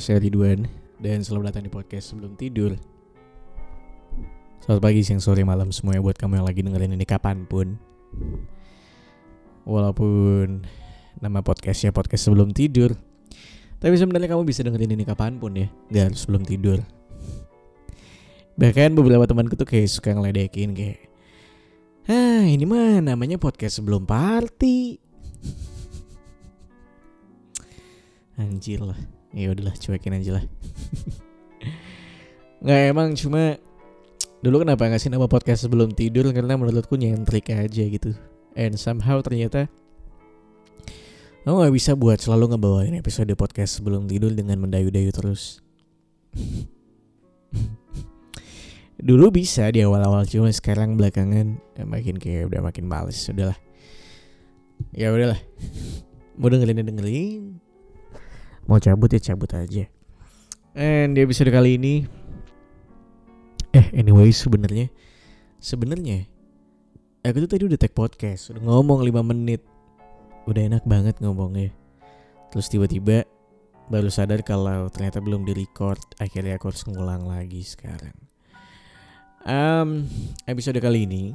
saya Ridwan dan selamat datang di podcast sebelum tidur. Selamat pagi, siang, sore, malam semuanya buat kamu yang lagi dengerin ini kapan pun. Walaupun nama podcastnya podcast sebelum tidur, tapi sebenarnya kamu bisa dengerin ini kapan pun ya, nggak harus sebelum tidur. Bahkan beberapa temanku tuh kayak suka ngeledekin kayak, ah ini mah namanya podcast sebelum party. Anjir lah ya udahlah cuekin aja lah. Nggak emang cuma dulu kenapa ngasih nama podcast sebelum tidur? Karena menurutku nyentrik aja gitu. And somehow ternyata Aku gak bisa buat selalu ngebawain episode podcast sebelum tidur dengan mendayu-dayu terus. Dulu bisa di awal-awal cuma sekarang belakangan ya makin kayak udah makin males. Udahlah. Ya udahlah. Mau dengerin dengerin mau cabut ya cabut aja. And di episode kali ini eh anyway sebenarnya sebenarnya aku tuh tadi udah tag podcast udah ngomong 5 menit. Udah enak banget ngomongnya. Terus tiba-tiba baru sadar kalau ternyata belum di record akhirnya aku harus ngulang lagi sekarang. Um, episode kali ini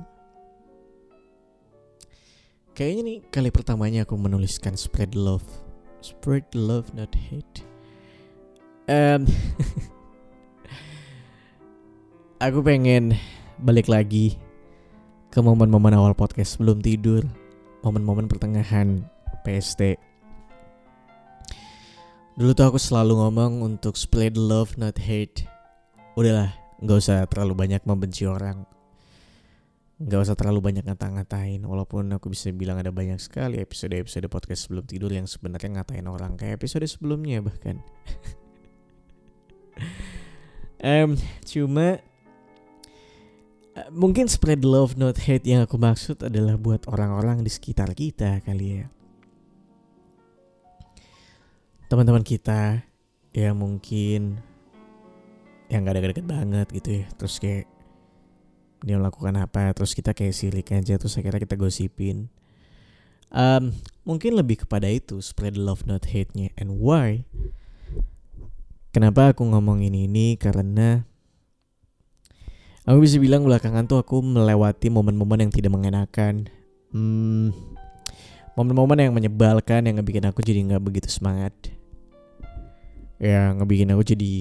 kayaknya nih kali pertamanya aku menuliskan spread love spread love not hate. Um, aku pengen balik lagi ke momen-momen awal podcast sebelum tidur. Momen-momen pertengahan PST dulu tuh aku selalu ngomong untuk spread love not hate. Udahlah nggak usah terlalu banyak membenci orang nggak usah terlalu banyak ngata-ngatain walaupun aku bisa bilang ada banyak sekali episode-episode podcast sebelum tidur yang sebenarnya ngatain orang kayak episode sebelumnya bahkan. Um, cuma uh, mungkin spread love not hate yang aku maksud adalah buat orang-orang di sekitar kita kali ya. Teman-teman kita yang mungkin yang gak ada deket banget gitu ya terus kayak dia melakukan apa terus kita kayak silik aja terus akhirnya kita gosipin. Um, mungkin lebih kepada itu spread love not hate nya and why? Kenapa aku ngomong ini? Karena aku bisa bilang belakangan tuh aku melewati momen-momen yang tidak mengenakan. Hmm, momen-momen yang menyebalkan yang ngebikin aku jadi nggak begitu semangat. Yang ngebikin aku jadi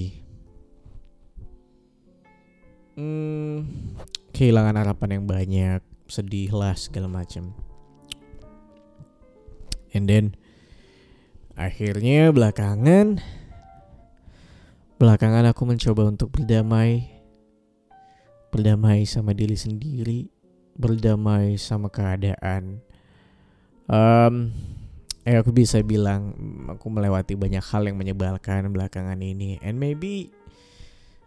hmm, kehilangan harapan yang banyak, sedih lah segala macam. And then akhirnya belakangan belakangan aku mencoba untuk berdamai berdamai sama diri sendiri, berdamai sama keadaan. Um, eh aku bisa bilang aku melewati banyak hal yang menyebalkan belakangan ini and maybe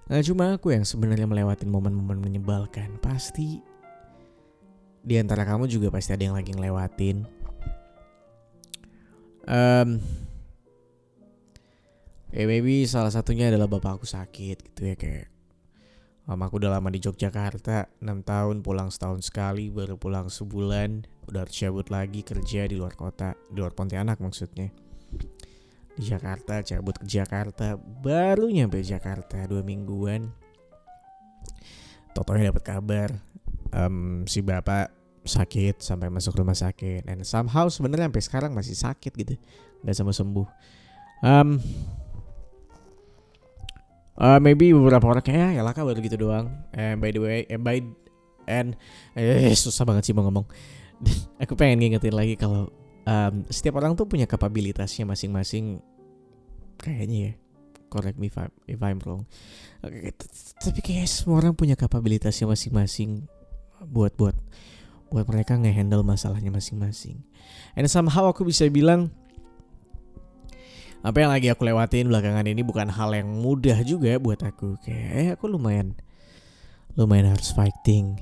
Gak cuma aku yang sebenarnya melewati momen-momen menyebalkan. Pasti di antara kamu juga pasti ada yang lagi ngelewatin. Um, ya maybe salah satunya adalah bapak aku sakit gitu ya kayak Mama aku udah lama di Yogyakarta 6 tahun pulang setahun sekali baru pulang sebulan udah harus cabut lagi kerja di luar kota di luar Pontianak maksudnya di Jakarta cabut ke Jakarta baru nyampe Jakarta dua mingguan. Totonya dapat kabar um, si bapak sakit sampai masuk rumah sakit. Dan somehow sebenarnya sampai sekarang masih sakit gitu nggak sama sembuh. Um, uh, maybe beberapa orang kayak ya laka baru gitu doang. And by the way and by and eh, susah banget sih mau ngomong. Aku pengen ngingetin lagi kalau um, setiap orang tuh punya kapabilitasnya masing-masing. Kayaknya ya. Correct me if, I, if I'm wrong. Tapi kayak semua orang punya kapabilitasnya masing-masing buat buat buat mereka ngehandle masalahnya masing-masing. And somehow aku bisa bilang apa yang lagi aku lewatin belakangan ini bukan hal yang mudah juga buat aku. Kayak eh aku lumayan lumayan harus fighting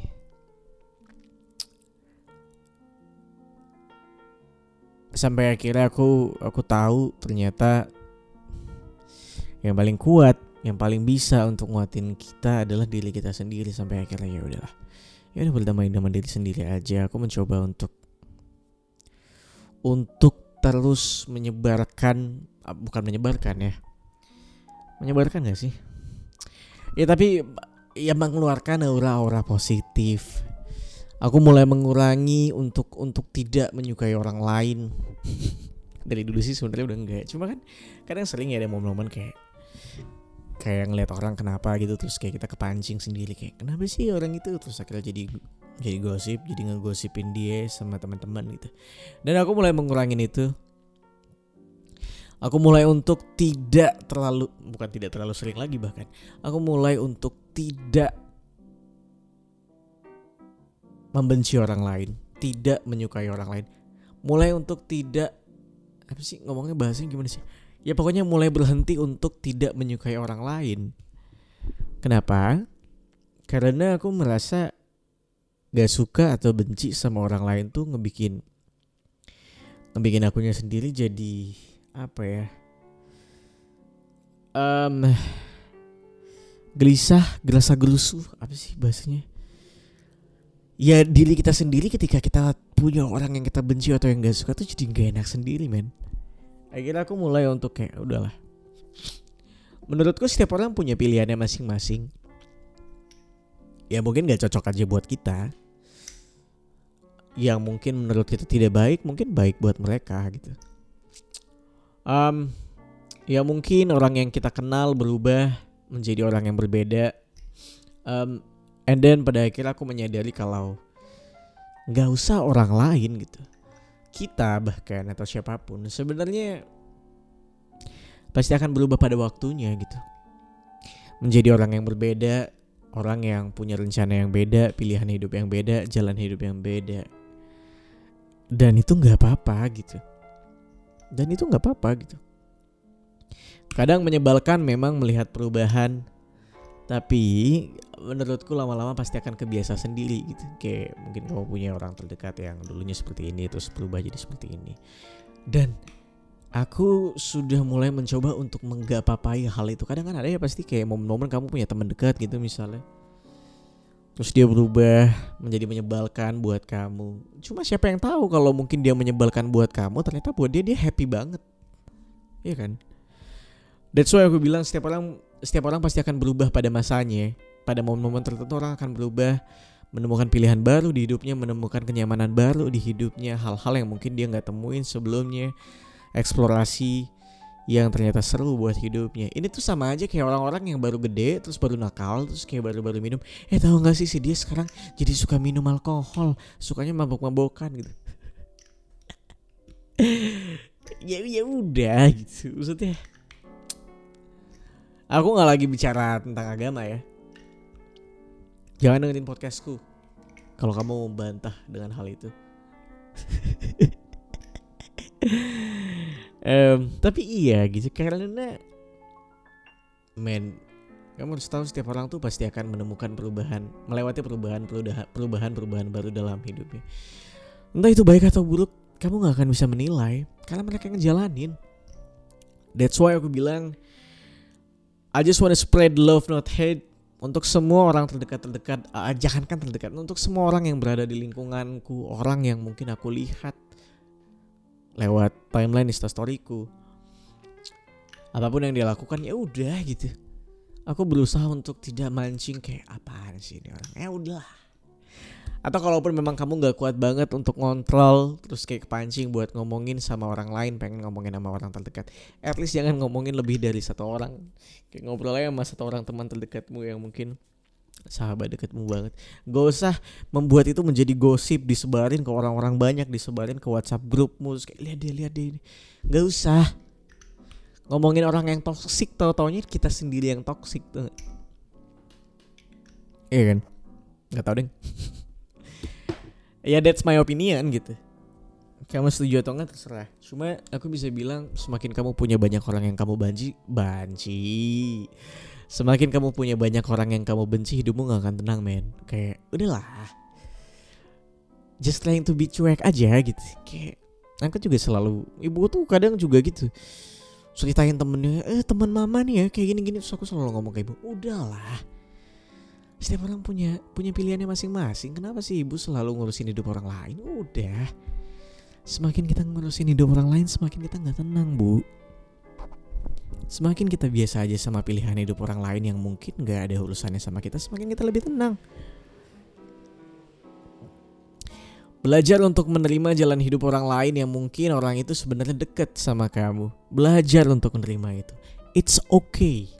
sampai akhirnya aku aku tahu ternyata yang paling kuat yang paling bisa untuk nguatin kita adalah diri kita sendiri sampai akhirnya ya udahlah. Ya udah berdamai dengan diri sendiri aja. Aku mencoba untuk untuk terus menyebarkan ah, bukan menyebarkan ya. Menyebarkan gak sih? Ya tapi ya mengeluarkan aura-aura positif aku mulai mengurangi untuk untuk tidak menyukai orang lain. Dari dulu sih sebenarnya udah enggak. Cuma kan kadang sering ya ada momen-momen kayak kayak ngeliat orang kenapa gitu terus kayak kita kepancing sendiri kayak kenapa sih orang itu? Terus akhirnya jadi jadi gosip jadi ngegosipin dia sama teman-teman gitu. Dan aku mulai mengurangin itu. Aku mulai untuk tidak terlalu bukan tidak terlalu sering lagi bahkan. Aku mulai untuk tidak membenci orang lain, tidak menyukai orang lain, mulai untuk tidak apa sih ngomongnya bahasanya gimana sih? Ya pokoknya mulai berhenti untuk tidak menyukai orang lain. Kenapa? Karena aku merasa gak suka atau benci sama orang lain tuh ngebikin ngebikin akunya sendiri jadi apa ya? Um, gelisah, gerasa gerusuh, apa sih bahasanya? Ya diri kita sendiri ketika kita punya orang yang kita benci atau yang gak suka tuh jadi gak enak sendiri men. Akhirnya aku mulai untuk kayak udahlah. Menurutku setiap orang punya pilihannya masing-masing. Ya mungkin gak cocok aja buat kita. Yang mungkin menurut kita tidak baik mungkin baik buat mereka gitu. Um, ya mungkin orang yang kita kenal berubah menjadi orang yang berbeda. Um, And then pada akhirnya aku menyadari kalau nggak usah orang lain gitu. Kita bahkan atau siapa pun sebenarnya pasti akan berubah pada waktunya gitu. Menjadi orang yang berbeda, orang yang punya rencana yang beda, pilihan hidup yang beda, jalan hidup yang beda. Dan itu nggak apa-apa gitu. Dan itu nggak apa-apa gitu. Kadang menyebalkan memang melihat perubahan tapi menurutku lama-lama pasti akan kebiasa sendiri gitu. Kayak mungkin kamu punya orang terdekat yang dulunya seperti ini terus berubah jadi seperti ini. Dan aku sudah mulai mencoba untuk menggapapai hal itu. Kadang kan ada ya pasti kayak momen-momen kamu punya teman dekat gitu misalnya. Terus dia berubah menjadi menyebalkan buat kamu. Cuma siapa yang tahu kalau mungkin dia menyebalkan buat kamu ternyata buat dia dia happy banget. Iya kan? That's why aku bilang setiap orang setiap orang pasti akan berubah pada masanya. Pada momen-momen tertentu orang akan berubah, menemukan pilihan baru di hidupnya, menemukan kenyamanan baru di hidupnya, hal-hal yang mungkin dia nggak temuin sebelumnya, eksplorasi yang ternyata seru buat hidupnya. Ini tuh sama aja kayak orang-orang yang baru gede, terus baru nakal, terus kayak baru-baru minum. Eh tahu nggak sih si dia sekarang jadi suka minum alkohol, sukanya mabok-mabokan gitu. ya ya udah gitu maksudnya Aku nggak lagi bicara tentang agama ya. Jangan dengerin podcastku. Kalau kamu mau bantah dengan hal itu. um, tapi iya gitu karena men kamu harus tahu setiap orang tuh pasti akan menemukan perubahan melewati perubahan perubahan perubahan baru dalam hidupnya entah itu baik atau buruk kamu nggak akan bisa menilai karena mereka ngejalanin that's why aku bilang I just wanna spread love not hate untuk semua orang terdekat-terdekat, uh, jangankan terdekat, untuk semua orang yang berada di lingkunganku, orang yang mungkin aku lihat lewat timeline instastoryku. Apa pun yang dia lakukan ya udah gitu. Aku berusaha untuk tidak mancing kayak apaan sih ini orang. Ya udah atau kalaupun memang kamu gak kuat banget untuk ngontrol terus kayak kepancing buat ngomongin sama orang lain pengen ngomongin sama orang terdekat. At least jangan ngomongin lebih dari satu orang. Kayak ngobrol aja sama satu orang teman terdekatmu yang mungkin sahabat dekatmu banget. Gak usah membuat itu menjadi gosip disebarin ke orang-orang banyak disebarin ke WhatsApp grupmu terus kayak lihat deh lihat deh Gak usah. Ngomongin orang yang toksik tau taunya kita sendiri yang toksik tuh. Iya kan? Nggak tau deh ya that's my opinion gitu. Kamu setuju atau enggak terserah. Cuma aku bisa bilang semakin kamu punya banyak orang yang kamu banci banci. Semakin kamu punya banyak orang yang kamu benci hidupmu gak akan tenang men. Kayak udahlah. Just trying to be cuek aja gitu. Kayak aku juga selalu ibu tuh kadang juga gitu. Ceritain temennya eh teman mama nih ya kayak gini gini terus aku selalu ngomong ke ibu udahlah setiap orang punya punya pilihannya masing-masing. Kenapa sih ibu selalu ngurusin hidup orang lain? Udah. Semakin kita ngurusin hidup orang lain, semakin kita nggak tenang, Bu. Semakin kita biasa aja sama pilihan hidup orang lain yang mungkin gak ada urusannya sama kita, semakin kita lebih tenang. Belajar untuk menerima jalan hidup orang lain yang mungkin orang itu sebenarnya deket sama kamu. Belajar untuk menerima itu. It's okay.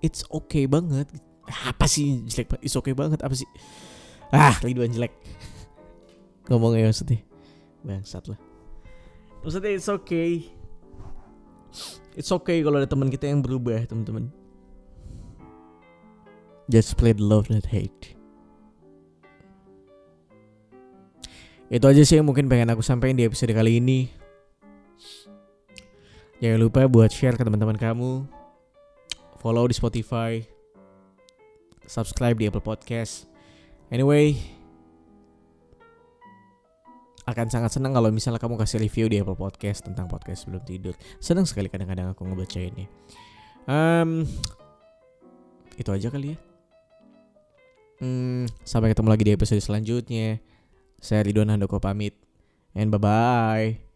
It's okay banget. Apa sih jelek banget? It's okay banget apa sih? Ah, Ridwan jelek. Ngomongnya maksudnya. Bangsat lah. Maksudnya it's okay It's okay kalau ada teman kita yang berubah, teman-teman. Just play the love not hate. Itu aja sih yang mungkin pengen aku sampaikan di episode kali ini. Jangan lupa buat share ke teman-teman kamu. Follow di Spotify. Subscribe di Apple Podcast. Anyway, akan sangat senang kalau misalnya kamu kasih review di Apple Podcast tentang podcast sebelum tidur. Senang sekali kadang-kadang aku ngebaca ini. Um, itu aja kali ya. Hmm, sampai ketemu lagi di episode selanjutnya. Saya Ridwan Handoko pamit. And bye-bye.